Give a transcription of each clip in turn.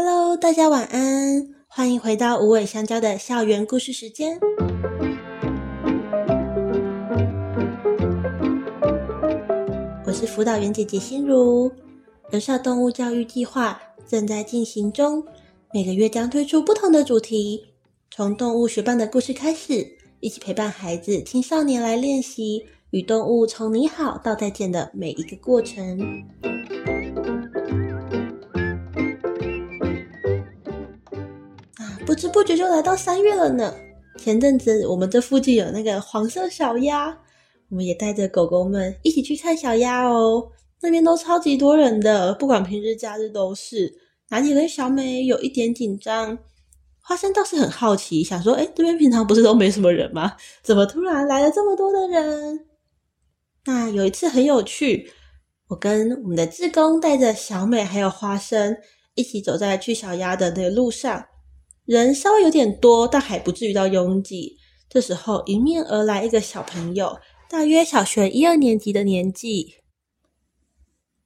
Hello，大家晚安，欢迎回到无尾香蕉的校园故事时间。我是辅导员姐姐心如，儿少动物教育计划正在进行中，每个月将推出不同的主题，从动物学伴的故事开始，一起陪伴孩子、青少年来练习与动物从你好到再见的每一个过程。不知不觉就来到三月了呢。前阵子我们这附近有那个黄色小鸭，我们也带着狗狗们一起去看小鸭哦。那边都超级多人的，不管平日假日都是。哪里跟小美有一点紧张，花生倒是很好奇，想说：诶，这边平常不是都没什么人吗？怎么突然来了这么多的人？那有一次很有趣，我跟我们的志工带着小美还有花生一起走在去小鸭的那个路上。人稍微有点多，但还不至于到拥挤。这时候，迎面而来一个小朋友，大约小学一二年级的年纪。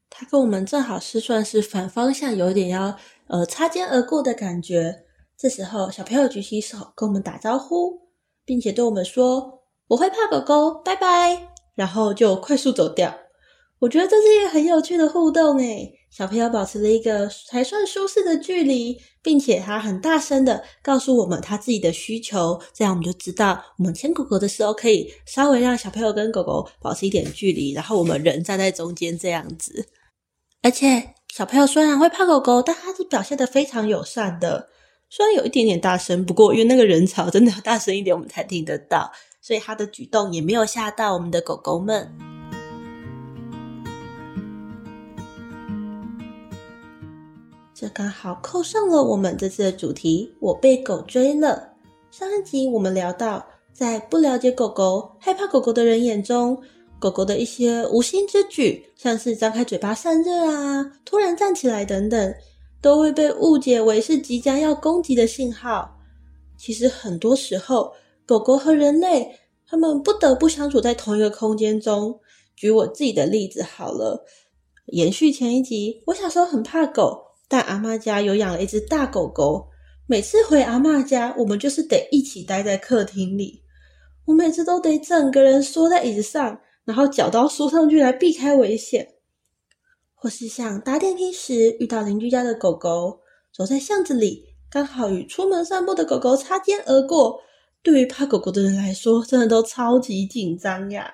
他跟我们正好是算是反方向，有点要呃擦肩而过的感觉。这时候，小朋友举起手跟我们打招呼，并且对我们说：“我会怕狗狗，拜拜。”然后就快速走掉。我觉得这是一个很有趣的互动诶，小朋友保持了一个还算舒适的距离，并且他很大声的告诉我们他自己的需求，这样我们就知道我们牵狗狗的时候可以稍微让小朋友跟狗狗保持一点距离，然后我们人站在中间这样子。而且小朋友虽然会怕狗狗，但他是表现得非常友善的，虽然有一点点大声，不过因为那个人潮真的要大声一点我们才听得到，所以他的举动也没有吓到我们的狗狗们。这刚好扣上了我们这次的主题。我被狗追了。上一集我们聊到，在不了解狗狗、害怕狗狗的人眼中，狗狗的一些无心之举，像是张开嘴巴散热啊、突然站起来等等，都会被误解为是即将要攻击的信号。其实很多时候，狗狗和人类，他们不得不相处在同一个空间中。举我自己的例子好了，延续前一集，我小时候很怕狗。但阿嬷家有养了一只大狗狗，每次回阿嬷家，我们就是得一起待在客厅里。我每次都得整个人缩在椅子上，然后脚都缩上去来避开危险。或是像搭电梯时遇到邻居家的狗狗，走在巷子里，刚好与出门散步的狗狗擦肩而过，对于怕狗狗的人来说，真的都超级紧张呀。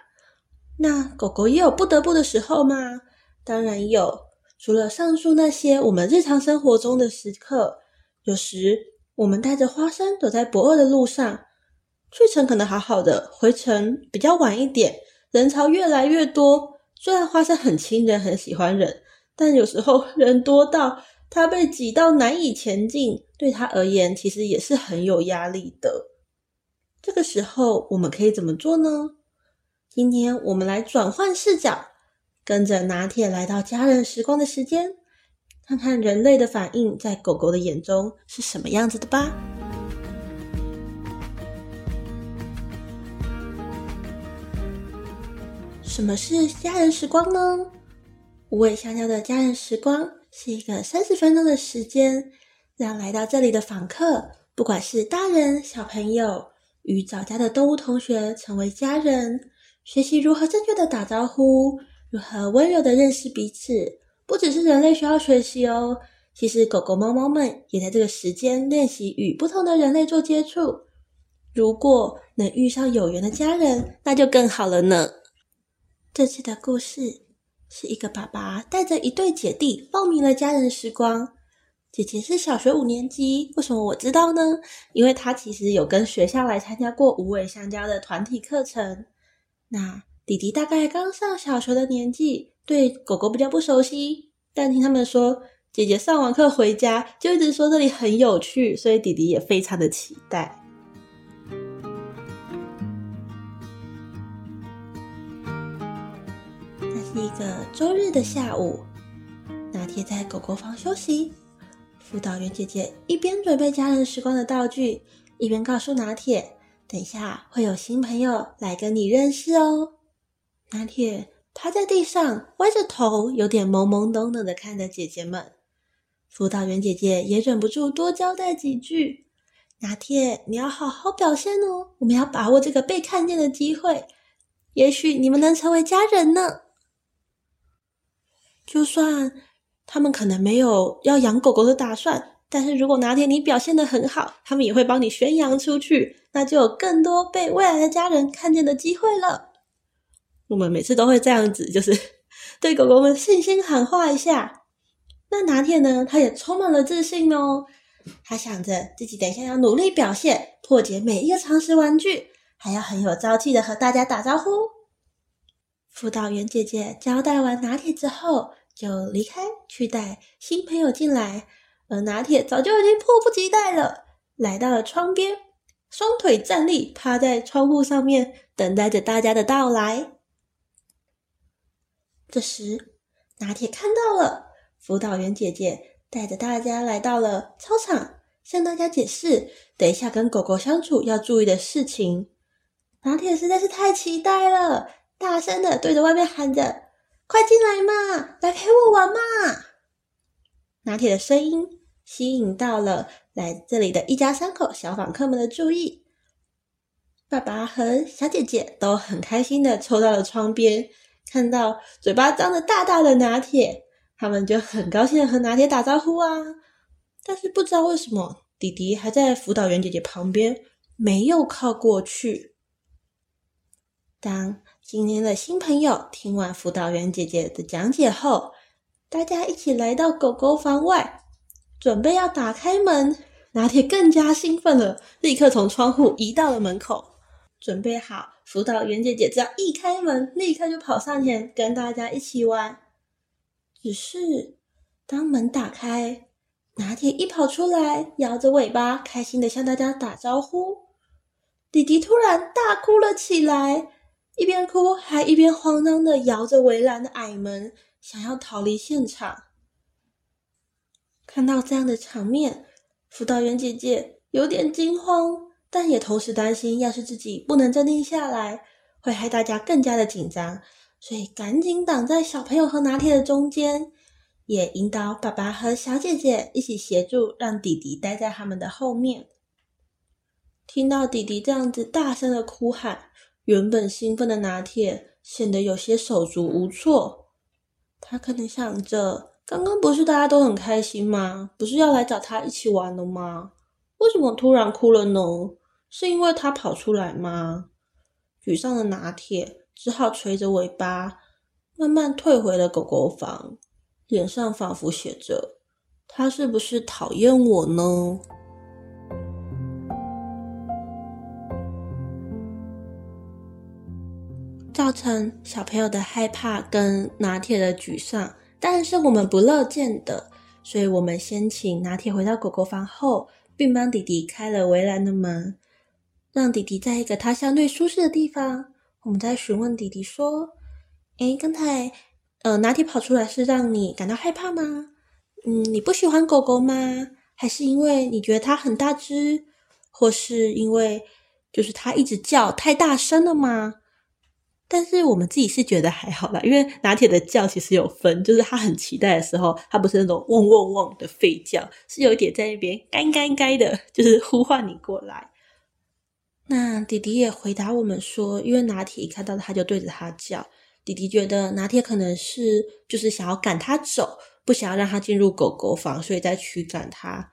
那狗狗也有不得不的时候吗？当然有。除了上述那些我们日常生活中的时刻，有时我们带着花生走在不二的路上，去程可能好好的，回程比较晚一点，人潮越来越多。虽然花生很亲人，很喜欢人，但有时候 人多到它被挤到难以前进，对它而言其实也是很有压力的。这个时候我们可以怎么做呢？今天我们来转换视角。跟着拿铁来到家人时光的时间，看看人类的反应在狗狗的眼中是什么样子的吧。什么是家人时光呢？无尾香蕉的家人时光是一个三十分钟的时间，让来到这里的访客，不管是大人、小朋友，与早家的动物同学成为家人，学习如何正确的打招呼。如何温柔的认识彼此，不只是人类需要学习哦。其实狗狗、猫猫们也在这个时间练习与不同的人类做接触。如果能遇上有缘的家人，那就更好了呢。这次的故事是一个爸爸带着一对姐弟报名了家人时光。姐姐是小学五年级，为什么我知道呢？因为她其实有跟学校来参加过无尾香蕉的团体课程。那。弟弟大概刚上小学的年纪，对狗狗比较不熟悉，但听他们说，姐姐上完课回家就一直说这里很有趣，所以弟弟也非常的期待。那是一个周日的下午，拿铁在狗狗房休息，辅导员姐姐一边准备家人时光的道具，一边告诉拿铁，等一下会有新朋友来跟你认识哦。拿铁趴在地上，歪着头，有点懵懵懂懂的看着姐姐们。辅导员姐姐也忍不住多交代几句：“拿铁，你要好好表现哦，我们要把握这个被看见的机会，也许你们能成为家人呢。就算他们可能没有要养狗狗的打算，但是如果哪天你表现的很好，他们也会帮你宣扬出去，那就有更多被未来的家人看见的机会了。”我们每次都会这样子，就是 对狗狗们信心喊话一下。那拿铁呢？他也充满了自信哦。他想着自己等一下要努力表现，破解每一个常识玩具，还要很有朝气的和大家打招呼。辅导员姐姐交代完拿铁之后，就离开去带新朋友进来。而拿铁早就已经迫不及待了，来到了窗边，双腿站立，趴在窗户上面，等待着大家的到来。这时，拿铁看到了。辅导员姐姐带着大家来到了操场，向大家解释等一下跟狗狗相处要注意的事情。拿铁实在是太期待了，大声的对着外面喊着：“快进来嘛，来陪我玩嘛！”拿铁的声音吸引到了来这里的一家三口小访客们的注意。爸爸和小姐姐都很开心的凑到了窗边，看到嘴巴张的大大的拿铁。他们就很高兴的和拿铁打招呼啊，但是不知道为什么，弟弟还在辅导员姐姐旁边，没有靠过去。当今天的新朋友听完辅导员姐姐的讲解后，大家一起来到狗狗房外，准备要打开门，拿铁更加兴奋了，立刻从窗户移到了门口，准备好，辅导员姐姐只要一开门，立刻就跑上前跟大家一起玩。只是当门打开，拿铁一跑出来，摇着尾巴，开心的向大家打招呼。弟弟突然大哭了起来，一边哭还一边慌张的摇着围栏的矮门，想要逃离现场。看到这样的场面，辅导员姐姐有点惊慌，但也同时担心，要是自己不能镇定下来，会害大家更加的紧张。所以赶紧挡在小朋友和拿铁的中间，也引导爸爸和小姐姐一起协助，让弟弟待在他们的后面。听到弟弟这样子大声的哭喊，原本兴奋的拿铁显得有些手足无措。他可能想着，刚刚不是大家都很开心吗？不是要来找他一起玩的吗？为什么突然哭了呢？是因为他跑出来吗？沮丧的拿铁。只好垂着尾巴，慢慢退回了狗狗房，脸上仿佛写着：“他是不是讨厌我呢？”造成小朋友的害怕跟拿铁的沮丧，当然是我们不乐见的。所以，我们先请拿铁回到狗狗房后，并帮弟弟开了围栏的门，让弟弟在一个他相对舒适的地方。我们在询问弟弟说：“诶，刚才，呃，拿铁跑出来是让你感到害怕吗？嗯，你不喜欢狗狗吗？还是因为你觉得它很大只，或是因为就是它一直叫太大声了吗？”但是我们自己是觉得还好啦，因为拿铁的叫其实有分，就是他很期待的时候，他不是那种汪汪汪的吠叫，是有一点在那边干干干的，就是呼唤你过来。那弟弟也回答我们说，因为拿铁一看到他就对着他叫，弟弟觉得拿铁可能是就是想要赶他走，不想要让他进入狗狗房，所以在驱赶他。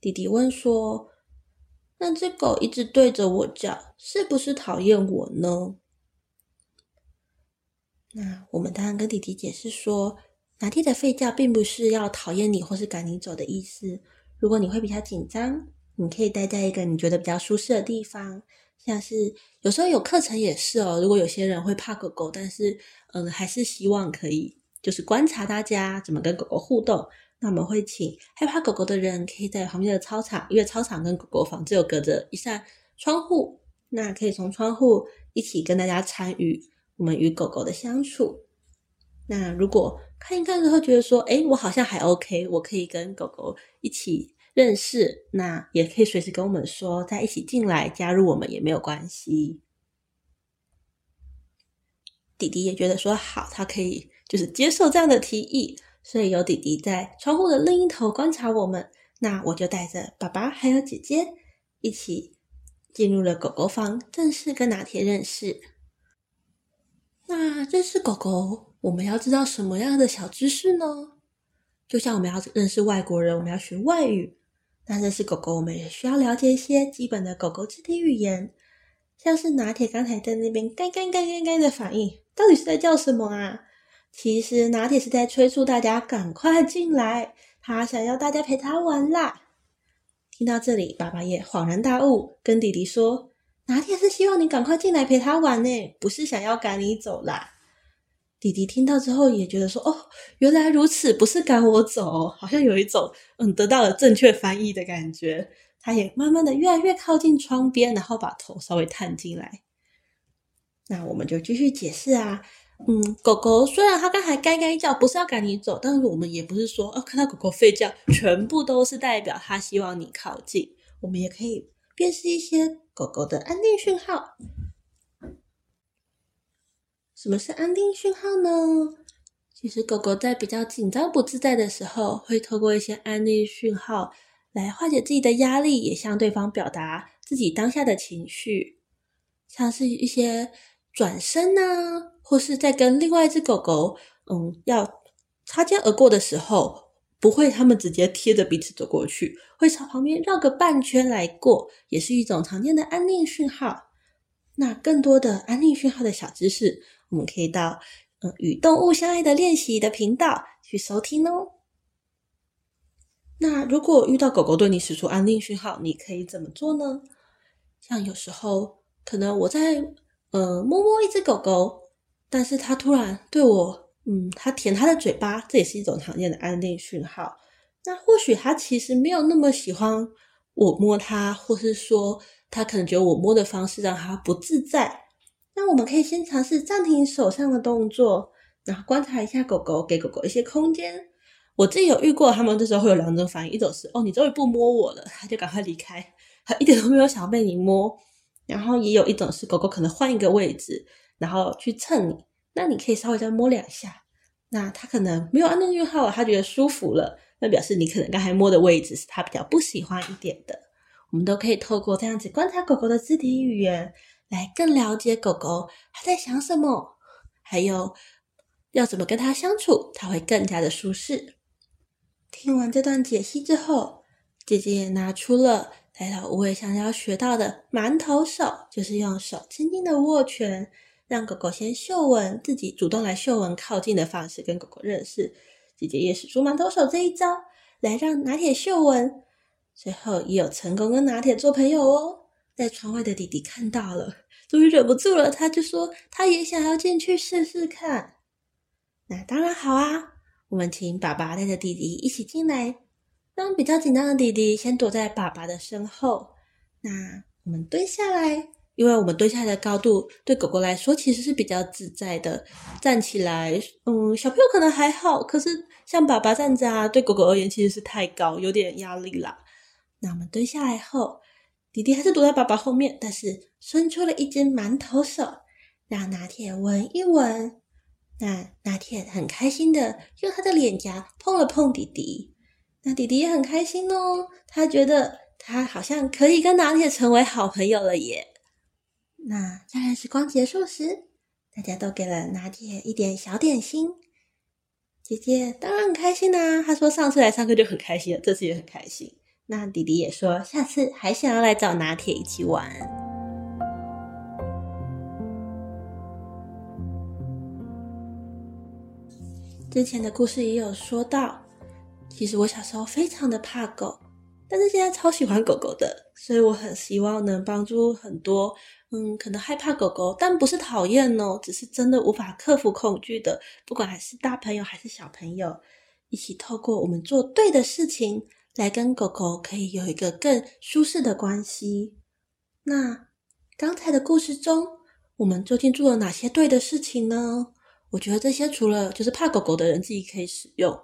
弟弟问说：“那只狗一直对着我叫，是不是讨厌我呢？”那我们当然跟弟弟解释说，拿铁的吠叫并不是要讨厌你或是赶你走的意思。如果你会比较紧张。你可以待在一个你觉得比较舒适的地方，像是有时候有课程也是哦。如果有些人会怕狗狗，但是嗯，还是希望可以就是观察大家怎么跟狗狗互动。那我们会请害怕狗狗的人可以在旁边的操场，因为操场跟狗狗房只有隔着一扇窗户，那可以从窗户一起跟大家参与我们与狗狗的相处。那如果看一看之后觉得说，诶，我好像还 OK，我可以跟狗狗一起。认识，那也可以随时跟我们说，再一起进来加入我们也没有关系。弟弟也觉得说好，他可以就是接受这样的提议，所以有弟弟在窗户的另一头观察我们。那我就带着爸爸还有姐姐一起进入了狗狗房，正式跟拿铁认识。那认识狗狗，我们要知道什么样的小知识呢？就像我们要认识外国人，我们要学外语。那认识狗狗，我们也需要了解一些基本的狗狗肢体语言，像是拿铁刚才在那边“干干干干干”的反应，到底是在叫什么啊？其实拿铁是在催促大家赶快进来，他想要大家陪他玩啦。听到这里，爸爸也恍然大悟，跟弟弟说：“拿铁是希望你赶快进来陪他玩呢，不是想要赶你走啦。”弟弟听到之后也觉得说：“哦，原来如此，不是赶我走，好像有一种嗯得到了正确翻译的感觉。”他也慢慢的越来越靠近窗边，然后把头稍微探进来。那我们就继续解释啊，嗯，狗狗虽然它刚才该该叫，不是要赶你走，但是我们也不是说哦，看到狗狗吠叫，全部都是代表它希望你靠近。我们也可以辨识一些狗狗的安定讯号。什么是安定讯号呢？其实狗狗在比较紧张不自在的时候，会透过一些安定讯号来化解自己的压力，也向对方表达自己当下的情绪，像是一些转身啊，或是在跟另外一只狗狗，嗯，要擦肩而过的时候，不会他们直接贴着彼此走过去，会朝旁边绕个半圈来过，也是一种常见的安定讯号。那更多的安定讯号的小知识。我们可以到嗯与动物相爱的练习的频道去收听哦。那如果遇到狗狗对你使出安定讯号，你可以怎么做呢？像有时候可能我在呃摸摸一只狗狗，但是它突然对我嗯，它舔它的嘴巴，这也是一种常见的安定讯号。那或许它其实没有那么喜欢我摸它，或是说它可能觉得我摸的方式让它不自在。那我们可以先尝试暂停手上的动作，然后观察一下狗狗，给狗狗一些空间。我自己有遇过，他们这时候会有两种反应：一种是哦，你终于不摸我了，他就赶快离开，他一点都没有想要被你摸；然后也有一种是狗狗可能换一个位置，然后去蹭你，那你可以稍微再摸两下。那他可能没有安定讯号，他觉得舒服了，那表示你可能刚才摸的位置是他比较不喜欢一点的。我们都可以透过这样子观察狗狗的肢体语言。来更了解狗狗它在想什么，还有要怎么跟它相处，它会更加的舒适。听完这段解析之后，姐姐也拿出了来到无尾香蕉学到的馒头手，就是用手轻轻的握拳，让狗狗先嗅闻，自己主动来嗅闻靠近的方式跟狗狗认识。姐姐也使出馒头手这一招，来让拿铁嗅闻，最后也有成功跟拿铁做朋友哦。在窗外的弟弟看到了。终于忍不住了，他就说他也想要进去试试看。那当然好啊，我们请爸爸带着弟弟一起进来，让比较紧张的弟弟先躲在爸爸的身后。那我们蹲下来，因为我们蹲下来的高度对狗狗来说其实是比较自在的。站起来，嗯，小朋友可能还好，可是像爸爸站着啊，对狗狗而言其实是太高，有点压力啦。那我们蹲下来后。弟弟还是躲在爸爸后面，但是伸出了一只馒头手，让拿铁闻一闻。那拿铁很开心的用他的脸颊碰了碰弟弟，那弟弟也很开心哦，他觉得他好像可以跟拿铁成为好朋友了耶。那家人时光结束时，大家都给了拿铁一点小点心。姐姐当然很开心啦，她说上次来上课就很开心了，这次也很开心。那弟弟也说，下次还想要来找拿铁一起玩。之前的故事也有说到，其实我小时候非常的怕狗，但是现在超喜欢狗狗的，所以我很希望能帮助很多，嗯，可能害怕狗狗，但不是讨厌哦，只是真的无法克服恐惧的，不管还是大朋友还是小朋友，一起透过我们做对的事情。来跟狗狗可以有一个更舒适的关系。那刚才的故事中，我们究竟做了哪些对的事情呢？我觉得这些除了就是怕狗狗的人自己可以使用，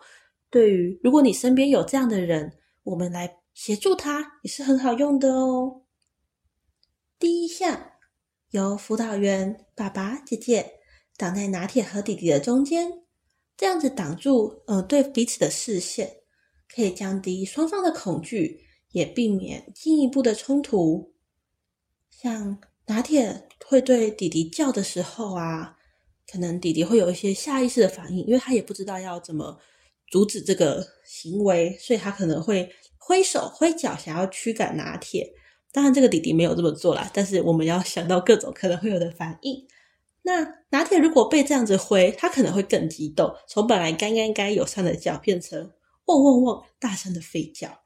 对于如果你身边有这样的人，我们来协助他也是很好用的哦。第一项，由辅导员爸爸、姐姐挡在拿铁和弟弟的中间，这样子挡住呃对彼此的视线，可以降低双方的恐惧，也避免进一步的冲突。像拿铁会对弟弟叫的时候啊，可能弟弟会有一些下意识的反应，因为他也不知道要怎么阻止这个行为，所以他可能会挥手挥脚想要驱赶拿铁。当然，这个弟弟没有这么做啦，但是我们要想到各种可能会有的反应。那拿铁如果被这样子挥，他可能会更激动，从本来该该该友善的叫变成汪汪汪大声的吠叫。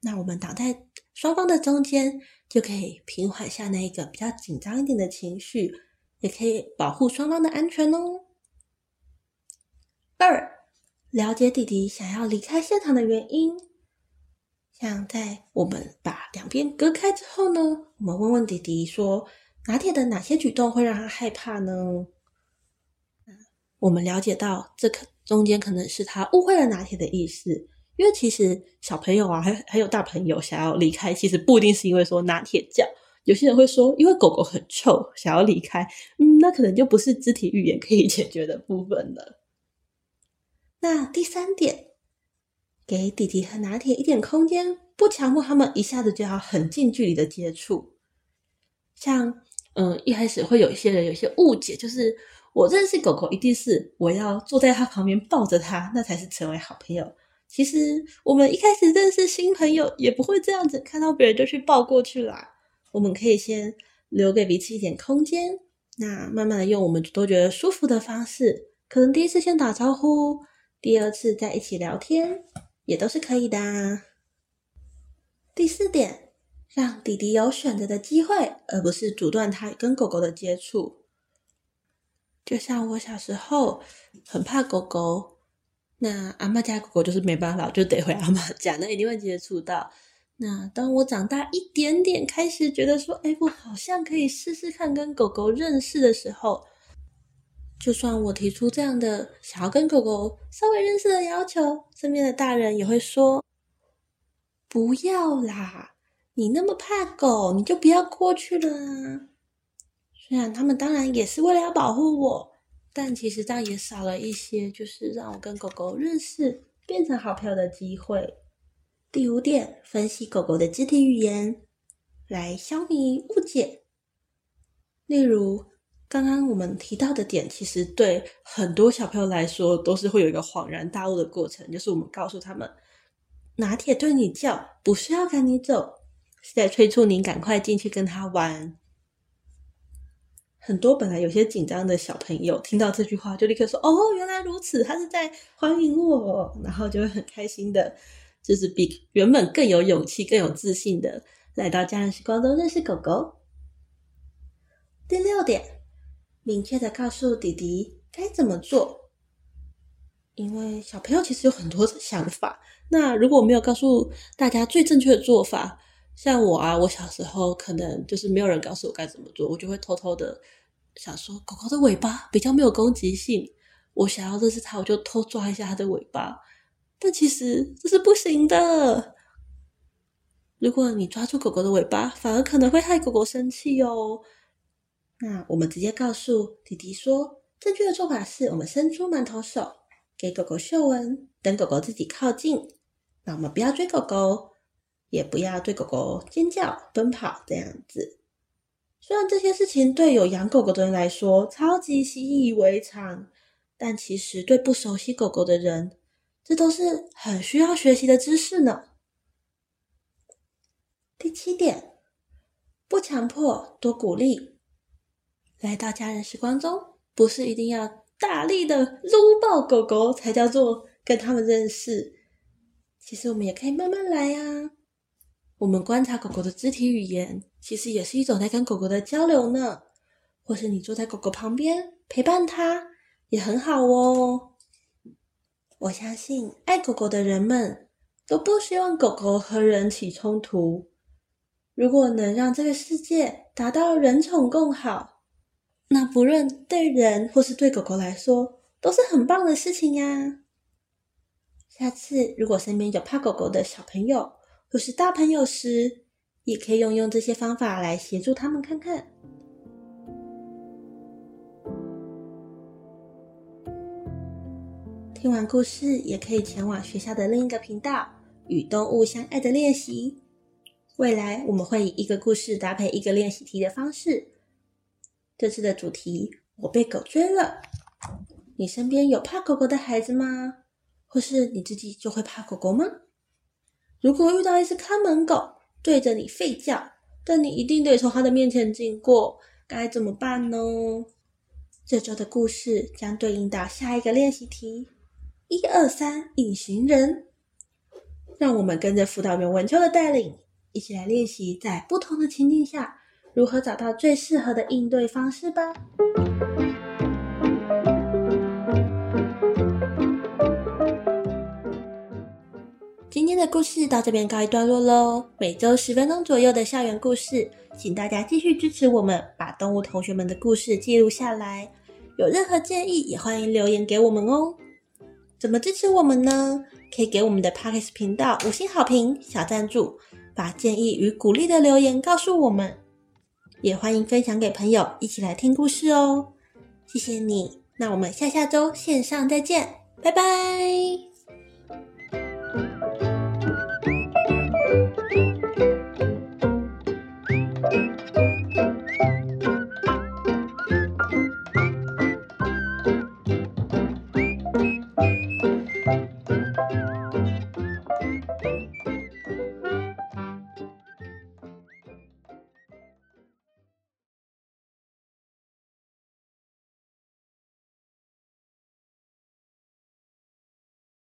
那我们挡在双方的中间，就可以平缓下那一个比较紧张一点的情绪，也可以保护双方的安全哦。二，了解弟弟想要离开现场的原因。像在我们把两边隔开之后呢，我们问问弟弟说，拿铁的哪些举动会让他害怕呢？我们了解到这可中间可能是他误会了拿铁的意思，因为其实小朋友啊，还还有大朋友想要离开，其实不一定是因为说拿铁叫，有些人会说因为狗狗很臭想要离开，嗯，那可能就不是肢体语言可以解决的部分了。那第三点。给弟弟和拿铁一点空间，不强迫他们一下子就要很近距离的接触。像，嗯，一开始会有一些人有些误解，就是我认识狗狗一定是我要坐在它旁边抱着它，那才是成为好朋友。其实我们一开始认识新朋友也不会这样子，看到别人就去抱过去啦。我们可以先留给彼此一点空间，那慢慢的用我们都觉得舒服的方式，可能第一次先打招呼，第二次再一起聊天。也都是可以的啊。第四点，让弟弟有选择的机会，而不是阻断他跟狗狗的接触。就像我小时候很怕狗狗，那阿嬷家狗狗就是没办法，就得回阿嬷家，那一定会接触到。那当我长大一点点，开始觉得说，哎，我好像可以试试看跟狗狗认识的时候。就算我提出这样的想要跟狗狗稍微认识的要求，身边的大人也会说：“不要啦，你那么怕狗，你就不要过去了啊。”虽然他们当然也是为了要保护我，但其实这样也少了一些，就是让我跟狗狗认识、变成好朋友的机会。第五点，分析狗狗的肢体语言，来消弭误解，例如。刚刚我们提到的点，其实对很多小朋友来说都是会有一个恍然大悟的过程，就是我们告诉他们，拿铁对你叫，不是要赶你走，是在催促你赶快进去跟他玩。很多本来有些紧张的小朋友听到这句话，就立刻说：“哦，原来如此，他是在欢迎我。”然后就会很开心的，就是比原本更有勇气、更有自信的来到家人时光中认识狗狗。第六点。明确的告诉弟弟该怎么做，因为小朋友其实有很多想法。那如果没有告诉大家最正确的做法，像我啊，我小时候可能就是没有人告诉我该怎么做，我就会偷偷的想说，狗狗的尾巴比较没有攻击性，我想要认识它，我就偷抓一下它的尾巴。但其实这是不行的。如果你抓住狗狗的尾巴，反而可能会害狗狗生气哦。那我们直接告诉弟弟说，正确的做法是我们伸出馒头手，给狗狗嗅闻，等狗狗自己靠近。那我们不要追狗狗，也不要对狗狗尖叫、奔跑这样子。虽然这些事情对有养狗狗的人来说超级习以为常，但其实对不熟悉狗狗的人，这都是很需要学习的知识呢。第七点，不强迫，多鼓励。来到家人时光中，不是一定要大力的撸抱狗狗才叫做跟他们认识。其实我们也可以慢慢来啊。我们观察狗狗的肢体语言，其实也是一种在跟狗狗的交流呢。或是你坐在狗狗旁边陪伴它，也很好哦。我相信爱狗狗的人们都不希望狗狗和人起冲突。如果能让这个世界达到人宠共好。那不论对人或是对狗狗来说，都是很棒的事情呀。下次如果身边有怕狗狗的小朋友或是大朋友时，也可以用用这些方法来协助他们看看。听完故事，也可以前往学校的另一个频道“与动物相爱的练习”。未来我们会以一个故事搭配一个练习题的方式。这次的主题：我被狗追了。你身边有怕狗狗的孩子吗？或是你自己就会怕狗狗吗？如果遇到一只看门狗对着你吠叫，但你一定得从它的面前经过，该怎么办呢？这周的故事将对应到下一个练习题。一二三，隐形人。让我们跟着辅导员文秋的带领，一起来练习在不同的情境下，如何找到最适合的应对方式吧。今天的故事到这边告一段落喽。每周十分钟左右的校园故事，请大家继续支持我们，把动物同学们的故事记录下来。有任何建议，也欢迎留言给我们哦。怎么支持我们呢？可以给我们的 Podcast 频道五星好评、小赞助，把建议与鼓励的留言告诉我们。也欢迎分享给朋友，一起来听故事哦。谢谢你，那我们下下周线上再见，拜拜。